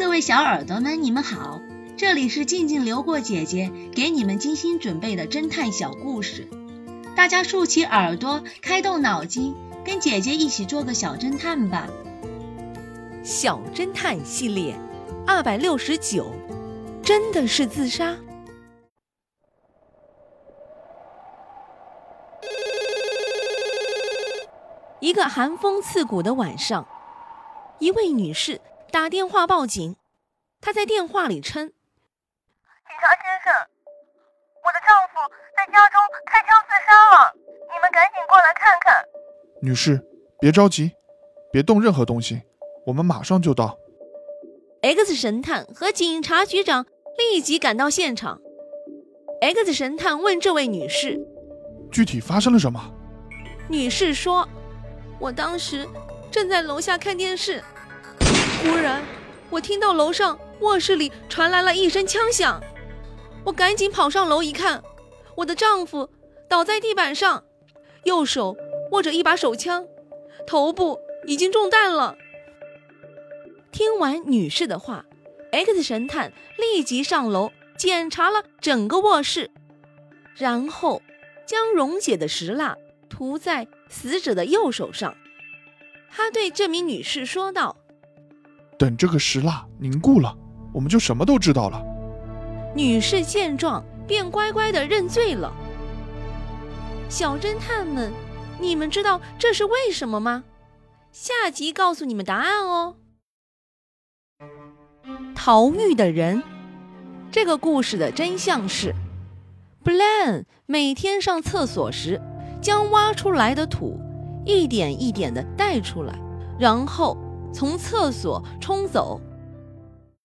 各位小耳朵们，你们好，这里是静静流过姐姐给你们精心准备的侦探小故事，大家竖起耳朵，开动脑筋，跟姐姐一起做个小侦探吧。小侦探系列二百六十九，真的是自杀？一个寒风刺骨的晚上，一位女士打电话报警。她在电话里称：“警察先生，我的丈夫在家中开枪自杀了，你们赶紧过来看看。”女士，别着急，别动任何东西，我们马上就到。X 神探和警察局长立即赶到现场。X 神探问这位女士：“具体发生了什么？”女士说。我当时正在楼下看电视，忽然我听到楼上卧室里传来了一声枪响，我赶紧跑上楼一看，我的丈夫倒在地板上，右手握着一把手枪，头部已经中弹了。听完女士的话，X 神探立即上楼检查了整个卧室，然后将溶解的石蜡。涂在死者的右手上，他对这名女士说道：“等这个石蜡凝固了，我们就什么都知道了。”女士见状便乖乖的认罪了。小侦探们，你们知道这是为什么吗？下集告诉你们答案哦。逃狱的人，这个故事的真相是，Blaine 每天上厕所时。将挖出来的土一点一点的带出来，然后从厕所冲走。